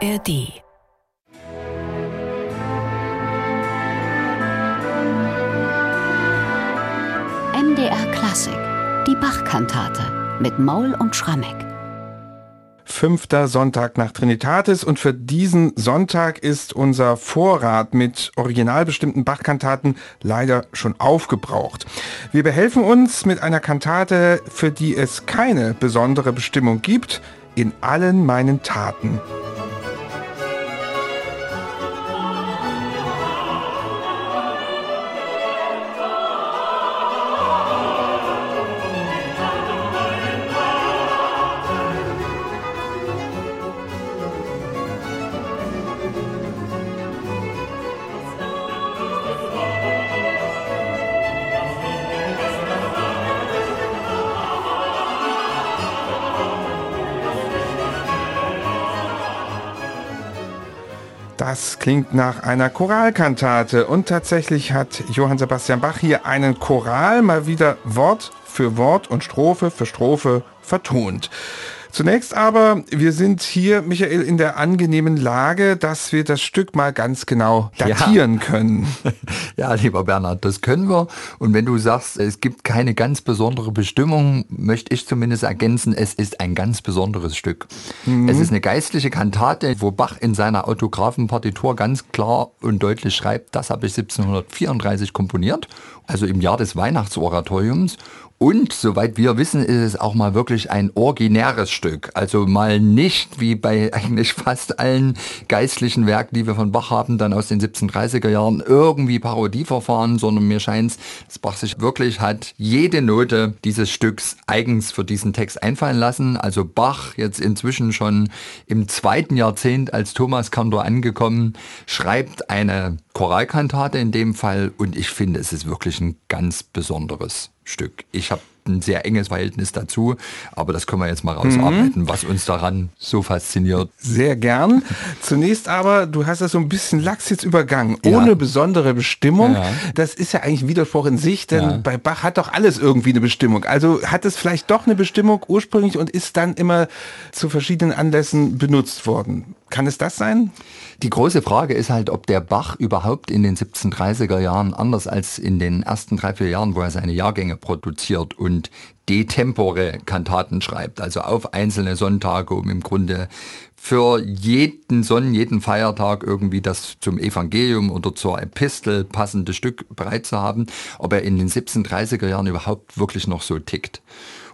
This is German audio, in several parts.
ARD MDR Klassik, die Bachkantate mit Maul und Schrammeck. Fünfter Sonntag nach Trinitatis und für diesen Sonntag ist unser Vorrat mit original bestimmten Bachkantaten leider schon aufgebraucht. Wir behelfen uns mit einer Kantate, für die es keine besondere Bestimmung gibt, in allen meinen Taten. Das klingt nach einer Choralkantate und tatsächlich hat Johann Sebastian Bach hier einen Choral mal wieder Wort für Wort und Strophe für Strophe vertont. Zunächst aber, wir sind hier, Michael, in der angenehmen Lage, dass wir das Stück mal ganz genau datieren ja. können. Ja, lieber Bernhard, das können wir. Und wenn du sagst, es gibt keine ganz besondere Bestimmung, möchte ich zumindest ergänzen, es ist ein ganz besonderes Stück. Mhm. Es ist eine geistliche Kantate, wo Bach in seiner Autographenpartitur ganz klar und deutlich schreibt, das habe ich 1734 komponiert, also im Jahr des Weihnachtsoratoriums. Und soweit wir wissen, ist es auch mal wirklich ein originäres Stück. Also mal nicht wie bei eigentlich fast allen geistlichen Werken, die wir von Bach haben, dann aus den 1730er Jahren irgendwie Parodieverfahren, sondern mir scheint es, dass Bach sich wirklich hat jede Note dieses Stücks eigens für diesen Text einfallen lassen. Also Bach jetzt inzwischen schon im zweiten Jahrzehnt als Thomas Kantor angekommen, schreibt eine Choralkantate in dem Fall und ich finde, es ist wirklich ein ganz besonderes Stück. Ich habe ein sehr enges Verhältnis dazu, aber das können wir jetzt mal rausarbeiten, mhm. was uns daran so fasziniert. Sehr gern. Zunächst aber, du hast das so ein bisschen lax jetzt übergangen, ohne ja. besondere Bestimmung. Ja. Das ist ja eigentlich ein Widerspruch in sich, denn ja. bei Bach hat doch alles irgendwie eine Bestimmung. Also hat es vielleicht doch eine Bestimmung ursprünglich und ist dann immer zu verschiedenen Anlässen benutzt worden. Kann es das sein? Die große Frage ist halt, ob der Bach überhaupt in den 1730er Jahren, anders als in den ersten drei, vier Jahren, wo er seine Jahrgänge produziert und detempore Kantaten schreibt, also auf einzelne Sonntage, um im Grunde für jeden Sonnen, jeden Feiertag irgendwie das zum Evangelium oder zur Epistel passende Stück bereit zu haben, ob er in den 1730er Jahren überhaupt wirklich noch so tickt.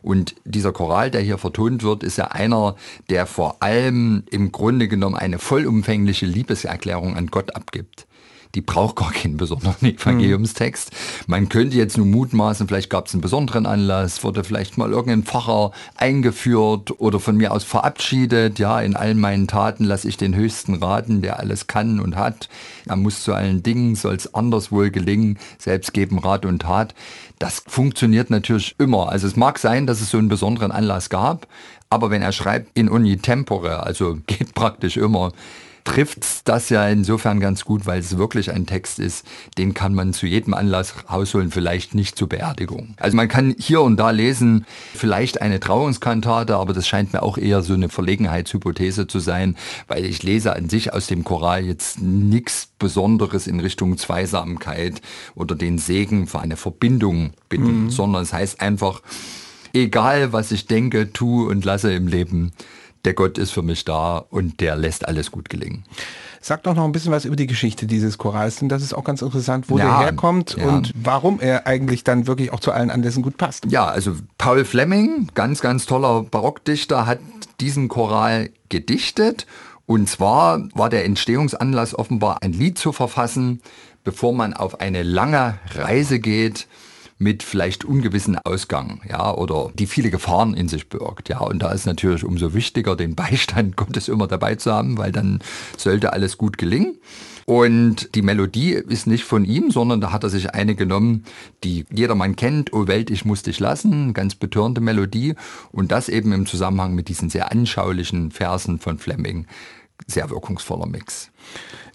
Und dieser Choral, der hier vertont wird, ist ja einer, der vor allem im Grunde genommen eine vollumfängliche Liebeserklärung an Gott abgibt die braucht gar keinen besonderen Evangeliumstext. Man könnte jetzt nur mutmaßen, vielleicht gab es einen besonderen Anlass, wurde vielleicht mal irgendein Pfarrer eingeführt oder von mir aus verabschiedet. Ja, in allen meinen Taten lasse ich den Höchsten raten, der alles kann und hat. Er muss zu allen Dingen, soll es anders wohl gelingen, selbst geben Rat und Tat. Das funktioniert natürlich immer. Also es mag sein, dass es so einen besonderen Anlass gab, aber wenn er schreibt in uni tempore, also geht praktisch immer, trifft das ja insofern ganz gut, weil es wirklich ein Text ist, den kann man zu jedem Anlass rausholen, vielleicht nicht zur Beerdigung. Also man kann hier und da lesen, vielleicht eine Trauungskantate, aber das scheint mir auch eher so eine Verlegenheitshypothese zu sein, weil ich lese an sich aus dem Choral jetzt nichts Besonderes in Richtung Zweisamkeit oder den Segen für eine Verbindung bitten, mhm. sondern es heißt einfach, egal was ich denke, tue und lasse im Leben, der Gott ist für mich da und der lässt alles gut gelingen. Sag doch noch ein bisschen was über die Geschichte dieses Chorals, denn das ist auch ganz interessant, wo ja, der herkommt ja. und warum er eigentlich dann wirklich auch zu allen Anlässen gut passt. Ja, also Paul Fleming, ganz, ganz toller Barockdichter, hat diesen Choral gedichtet und zwar war der Entstehungsanlass offenbar ein Lied zu verfassen, bevor man auf eine lange Reise geht mit vielleicht ungewissen Ausgang, ja, oder die viele Gefahren in sich birgt, ja. Und da ist natürlich umso wichtiger, den Beistand Gottes immer dabei zu haben, weil dann sollte alles gut gelingen. Und die Melodie ist nicht von ihm, sondern da hat er sich eine genommen, die jedermann kennt, O Welt, ich muss dich lassen, ganz betörende Melodie. Und das eben im Zusammenhang mit diesen sehr anschaulichen Versen von Fleming. Sehr wirkungsvoller Mix.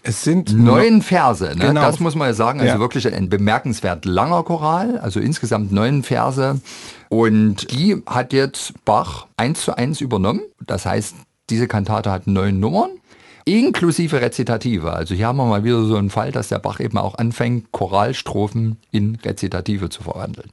Es sind neun Verse, ne? Genau. das muss man ja sagen. Also ja. wirklich ein bemerkenswert langer Choral, also insgesamt neun Verse. Und die hat jetzt Bach eins zu eins übernommen. Das heißt, diese Kantate hat neun Nummern. inklusive Rezitative. Also hier haben wir mal wieder so einen Fall, dass der Bach eben auch anfängt, Choralstrophen in Rezitative zu verwandeln.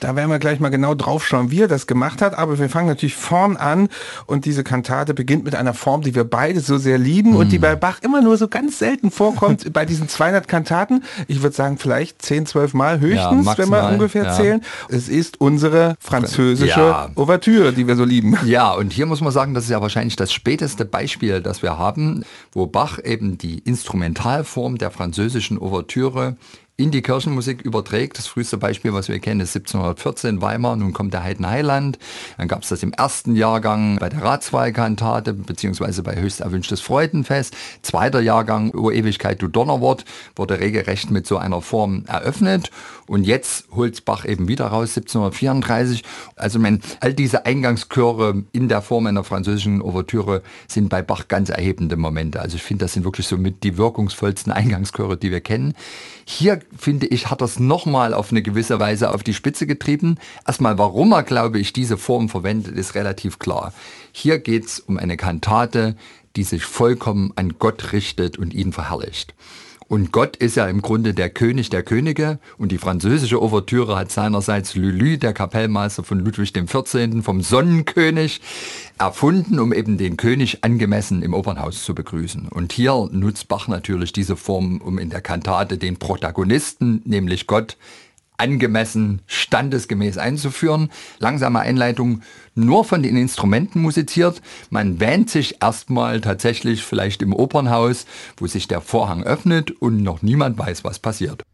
Da werden wir gleich mal genau drauf schauen, wie er das gemacht hat. Aber wir fangen natürlich vorn an und diese Kantate beginnt mit einer Form, die wir beide so sehr lieben mm. und die hm. bei Bach immer nur so ganz selten vorkommt bei diesen 200 Kantaten. Ich würde sagen vielleicht 10, 12 Mal höchstens, ja, wenn wir ungefähr ja. zählen. Es ist unsere französische ja. Ouvertüre, die wir so lieben. Ja, und hier muss man sagen, das ist ja wahrscheinlich das späteste Beispiel, das wir haben, wo Bach eben die Instrumentalform der französischen Ouvertüre in die Kirchenmusik überträgt. Das früheste Beispiel, was wir kennen, ist 1714 Weimar. Nun kommt der Heiden Heiland. Dann gab es das im ersten Jahrgang bei der Ratswahlkantate beziehungsweise bei höchst erwünschtes Freudenfest. Zweiter Jahrgang, O Ewigkeit, du Donnerwort, wurde regelrecht mit so einer Form eröffnet. Und jetzt holt Bach eben wieder raus, 1734. Also man, all diese Eingangschöre in der Form einer französischen Ouvertüre sind bei Bach ganz erhebende Momente. Also ich finde, das sind wirklich so mit die wirkungsvollsten Eingangschöre, die wir kennen. Hier, finde ich, hat das nochmal auf eine gewisse Weise auf die Spitze getrieben. Erstmal, warum er, glaube ich, diese Form verwendet, ist relativ klar. Hier geht es um eine Kantate, die sich vollkommen an Gott richtet und ihn verherrlicht. Und Gott ist ja im Grunde der König der Könige und die französische Ouvertüre hat seinerseits Lully, der Kapellmeister von Ludwig XIV., vom Sonnenkönig, erfunden, um eben den König angemessen im Opernhaus zu begrüßen. Und hier nutzt Bach natürlich diese Form, um in der Kantate den Protagonisten, nämlich Gott, angemessen, standesgemäß einzuführen. Langsame Einleitung nur von den Instrumenten musiziert. Man wähnt sich erstmal tatsächlich vielleicht im Opernhaus, wo sich der Vorhang öffnet und noch niemand weiß, was passiert.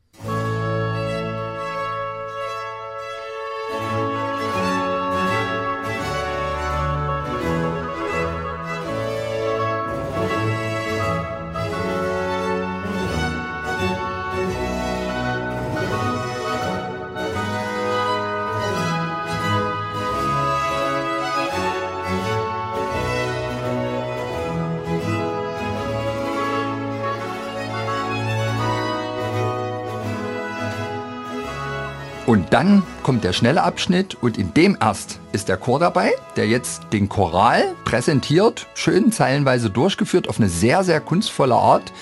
Und dann kommt der schnelle Abschnitt und in dem erst ist der Chor dabei, der jetzt den Choral präsentiert, schön zeilenweise durchgeführt auf eine sehr, sehr kunstvolle Art.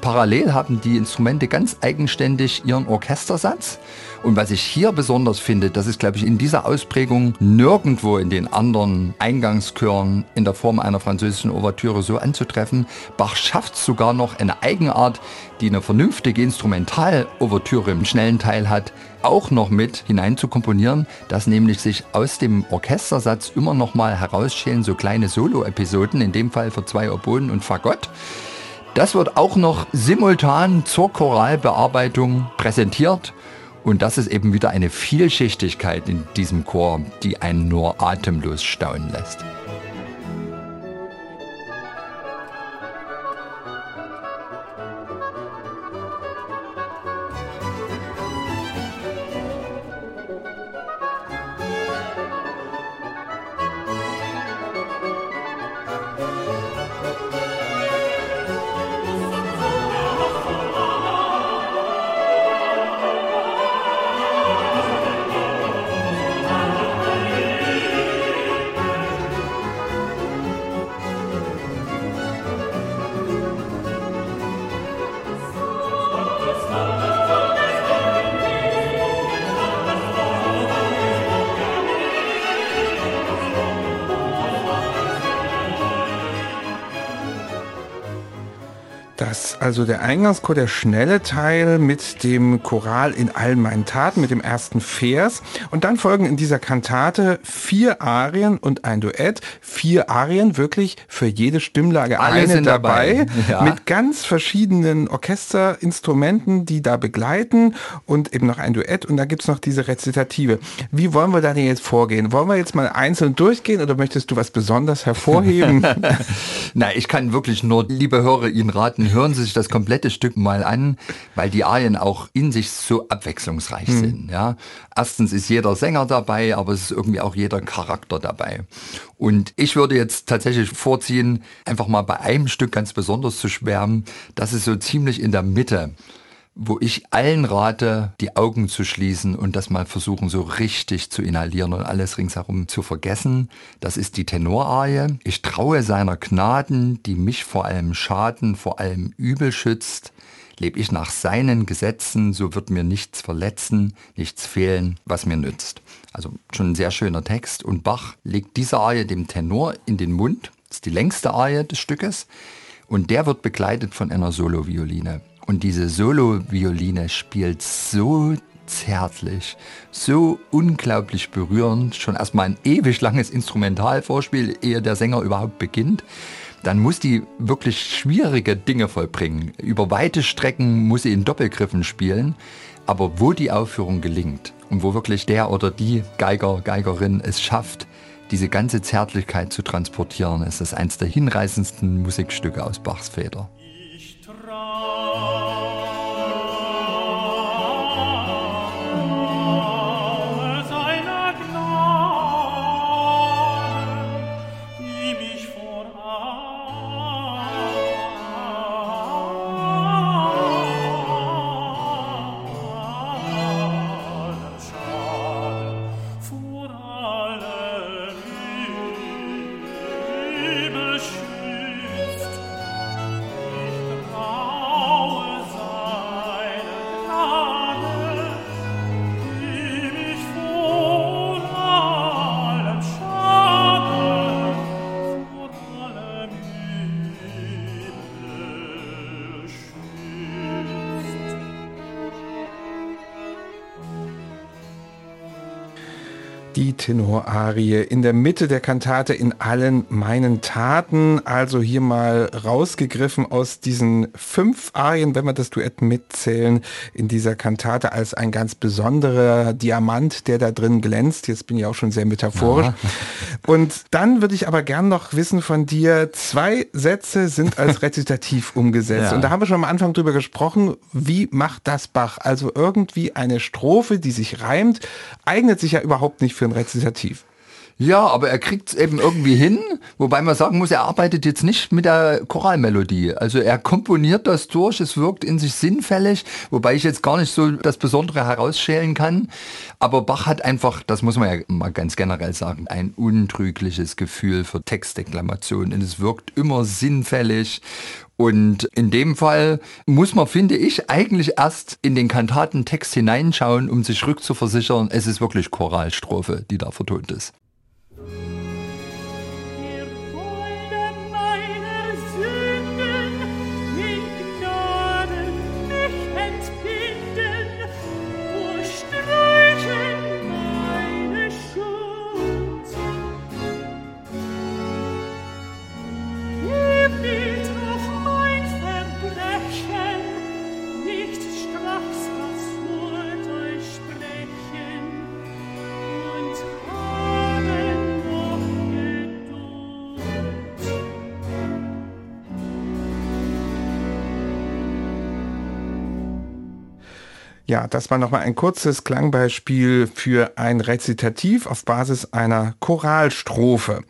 Parallel haben die Instrumente ganz eigenständig ihren Orchestersatz. Und was ich hier besonders finde, das ist, glaube ich, in dieser Ausprägung nirgendwo in den anderen Eingangschören in der Form einer französischen Ouvertüre so anzutreffen. Bach schafft sogar noch eine Eigenart, die eine vernünftige Instrumental-Ouvertüre im schnellen Teil hat, auch noch mit hinein zu komponieren, dass nämlich sich aus dem Orchestersatz immer noch mal herausschälen so kleine Solo-Episoden, in dem Fall für zwei Oboen und Fagott. Das wird auch noch simultan zur Choralbearbeitung präsentiert und das ist eben wieder eine Vielschichtigkeit in diesem Chor, die einen nur atemlos staunen lässt. Also der Eingangschor, der schnelle Teil mit dem Choral in allen meinen Taten, mit dem ersten Vers. Und dann folgen in dieser Kantate vier Arien und ein Duett. Vier Arien, wirklich für jede Stimmlage Alle eine dabei, dabei ja. mit ganz verschiedenen Orchesterinstrumenten, die da begleiten und eben noch ein Duett. Und da gibt's noch diese Rezitative. Wie wollen wir da denn jetzt vorgehen? Wollen wir jetzt mal einzeln durchgehen oder möchtest du was besonders hervorheben? Na, ich kann wirklich nur, liebe Hörer, Ihnen raten, hören Sie sich das komplette Stück mal an, weil die Arien auch in sich so abwechslungsreich mhm. sind. Ja. Erstens ist jeder Sänger dabei, aber es ist irgendwie auch jeder Charakter dabei. Und ich würde jetzt tatsächlich vorziehen, einfach mal bei einem Stück ganz besonders zu schwärmen. Das ist so ziemlich in der Mitte wo ich allen rate, die Augen zu schließen und das mal versuchen, so richtig zu inhalieren und alles ringsherum zu vergessen. Das ist die Tenorarie. Ich traue seiner Gnaden, die mich vor allem Schaden, vor allem Übel schützt. Lebe ich nach seinen Gesetzen, so wird mir nichts verletzen, nichts fehlen, was mir nützt. Also schon ein sehr schöner Text. Und Bach legt diese Arie dem Tenor in den Mund. Das ist die längste Arie des Stückes. Und der wird begleitet von einer Solovioline. Und diese Solo-Violine spielt so zärtlich, so unglaublich berührend, schon erstmal ein ewig langes Instrumentalvorspiel, ehe der Sänger überhaupt beginnt. Dann muss die wirklich schwierige Dinge vollbringen. Über weite Strecken muss sie in Doppelgriffen spielen. Aber wo die Aufführung gelingt und wo wirklich der oder die Geiger, Geigerin es schafft, diese ganze Zärtlichkeit zu transportieren, ist das eines der hinreißendsten Musikstücke aus Bachs Feder. Die Tenorarie in der Mitte der Kantate in allen meinen Taten. Also hier mal rausgegriffen aus diesen fünf Arien, wenn wir das Duett mitzählen, in dieser Kantate als ein ganz besonderer Diamant, der da drin glänzt. Jetzt bin ich auch schon sehr metaphorisch. Ja. Und dann würde ich aber gern noch wissen von dir, zwei Sätze sind als Rezitativ umgesetzt. Ja. Und da haben wir schon am Anfang drüber gesprochen, wie macht das Bach? Also irgendwie eine Strophe, die sich reimt, eignet sich ja überhaupt nicht für ein Rezitativ. Ja, aber er kriegt es eben irgendwie hin, wobei man sagen muss, er arbeitet jetzt nicht mit der Choralmelodie. Also er komponiert das durch, es wirkt in sich sinnfällig, wobei ich jetzt gar nicht so das Besondere herausschälen kann. Aber Bach hat einfach, das muss man ja mal ganz generell sagen, ein untrügliches Gefühl für Textdeklamation und es wirkt immer sinnfällig und in dem Fall muss man, finde ich, eigentlich erst in den Kantatentext hineinschauen, um sich rückzuversichern, es ist wirklich Choralstrophe, die da vertont ist. Ja, das war nochmal ein kurzes Klangbeispiel für ein Rezitativ auf Basis einer Choralstrophe.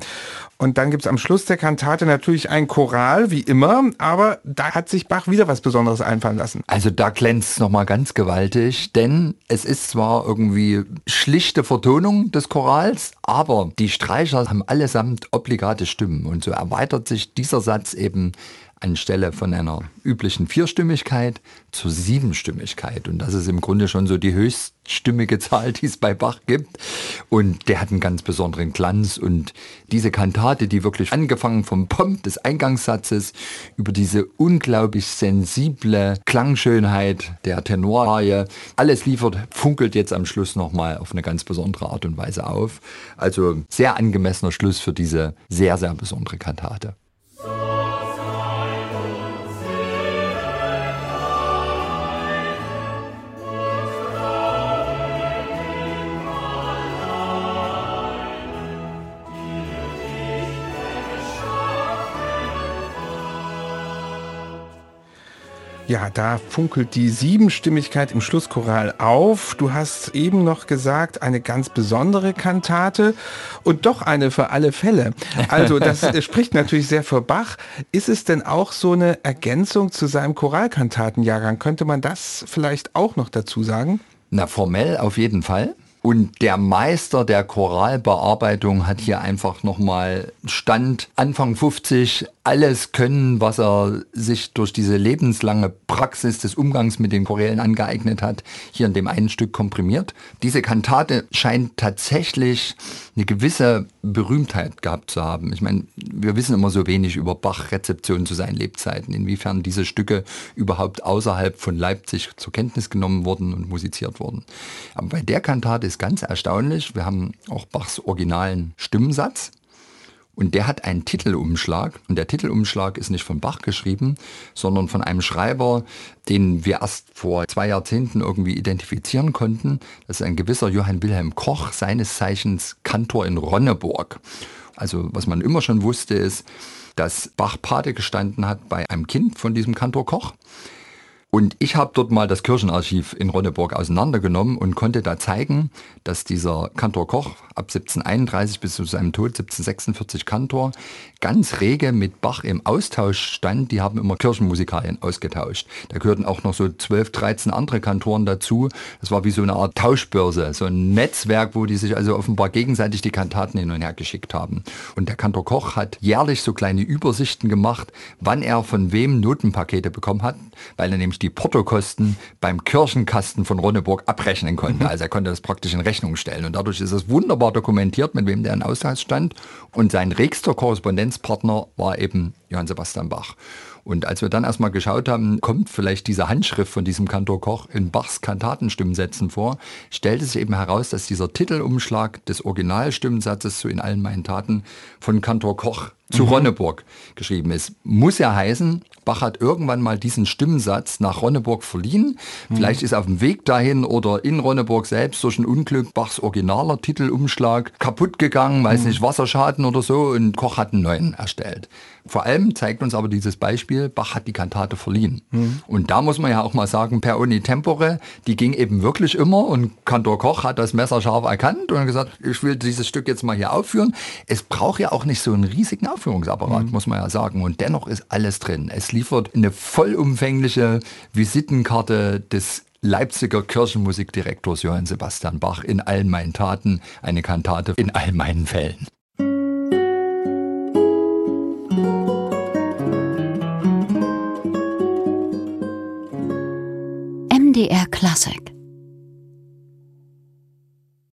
Und dann gibt's am Schluss der Kantate natürlich ein Choral, wie immer, aber da hat sich Bach wieder was Besonderes einfallen lassen. Also da glänzt es nochmal ganz gewaltig, denn es ist zwar irgendwie schlichte Vertonung des Chorals, aber die Streicher haben allesamt obligate Stimmen und so erweitert sich dieser Satz eben anstelle von einer üblichen Vierstimmigkeit zur Siebenstimmigkeit. Und das ist im Grunde schon so die höchststimmige Zahl, die es bei Bach gibt. Und der hat einen ganz besonderen Glanz. Und diese Kantate, die wirklich angefangen vom Pomp des Eingangssatzes über diese unglaublich sensible Klangschönheit der Tenorarie, alles liefert, funkelt jetzt am Schluss nochmal auf eine ganz besondere Art und Weise auf. Also sehr angemessener Schluss für diese sehr, sehr besondere Kantate. Ja, da funkelt die Siebenstimmigkeit im Schlusschoral auf. Du hast eben noch gesagt, eine ganz besondere Kantate und doch eine für alle Fälle. Also das spricht natürlich sehr für Bach. Ist es denn auch so eine Ergänzung zu seinem Choralkantatenjahrgang? Könnte man das vielleicht auch noch dazu sagen? Na, formell auf jeden Fall. Und der Meister der Choralbearbeitung hat hier einfach nochmal Stand Anfang 50 alles können, was er sich durch diese lebenslange Praxis des Umgangs mit den Chorälen angeeignet hat, hier in dem einen Stück komprimiert. Diese Kantate scheint tatsächlich eine gewisse Berühmtheit gehabt zu haben. Ich meine, wir wissen immer so wenig über Bach-Rezeptionen zu seinen Lebzeiten, inwiefern diese Stücke überhaupt außerhalb von Leipzig zur Kenntnis genommen wurden und musiziert wurden. Aber bei der Kantate ist ganz erstaunlich, wir haben auch Bachs originalen Stimmensatz. Und der hat einen Titelumschlag. Und der Titelumschlag ist nicht von Bach geschrieben, sondern von einem Schreiber, den wir erst vor zwei Jahrzehnten irgendwie identifizieren konnten. Das ist ein gewisser Johann Wilhelm Koch, seines Zeichens Kantor in Ronneburg. Also was man immer schon wusste, ist, dass Bach Pate gestanden hat bei einem Kind von diesem Kantor Koch. Und ich habe dort mal das Kirchenarchiv in Ronneburg auseinandergenommen und konnte da zeigen, dass dieser Kantor Koch ab 1731 bis zu seinem Tod 1746 Kantor ganz rege mit Bach im Austausch stand. Die haben immer Kirchenmusikalien ausgetauscht. Da gehörten auch noch so 12, 13 andere Kantoren dazu. Das war wie so eine Art Tauschbörse, so ein Netzwerk, wo die sich also offenbar gegenseitig die Kantaten hin und her geschickt haben. Und der Kantor Koch hat jährlich so kleine Übersichten gemacht, wann er von wem Notenpakete bekommen hat, weil er nämlich die die Portokosten beim Kirchenkasten von Ronneburg abrechnen konnte. Mhm. Also er konnte das praktisch in Rechnung stellen. Und dadurch ist es wunderbar dokumentiert, mit wem der in Austausch stand. Und sein regster Korrespondenzpartner war eben Johann Sebastian Bach. Und als wir dann erstmal geschaut haben, kommt vielleicht diese Handschrift von diesem Kantor Koch in Bachs Kantatenstimmensätzen vor, stellte sich eben heraus, dass dieser Titelumschlag des Originalstimmensatzes zu In allen meinen Taten von Kantor Koch zu mhm. Ronneburg geschrieben ist. Muss ja heißen, Bach hat irgendwann mal diesen Stimmensatz nach Ronneburg verliehen. Mhm. Vielleicht ist auf dem Weg dahin oder in Ronneburg selbst durch ein Unglück Bachs originaler Titelumschlag kaputt gegangen, weiß mhm. nicht, Wasserschaden oder so und Koch hat einen neuen erstellt. Vor allem zeigt uns aber dieses Beispiel, Bach hat die Kantate verliehen. Mhm. Und da muss man ja auch mal sagen, per Uni Tempore, die ging eben wirklich immer und Kantor Koch hat das Messer scharf erkannt und gesagt, ich will dieses Stück jetzt mal hier aufführen. Es braucht ja auch nicht so einen riesigen Aufführungsapparat, mhm. muss man ja sagen. Und dennoch ist alles drin. Es liefert eine vollumfängliche Visitenkarte des Leipziger Kirchenmusikdirektors Johann Sebastian Bach in allen meinen Taten, eine Kantate in all meinen Fällen. MDR Classic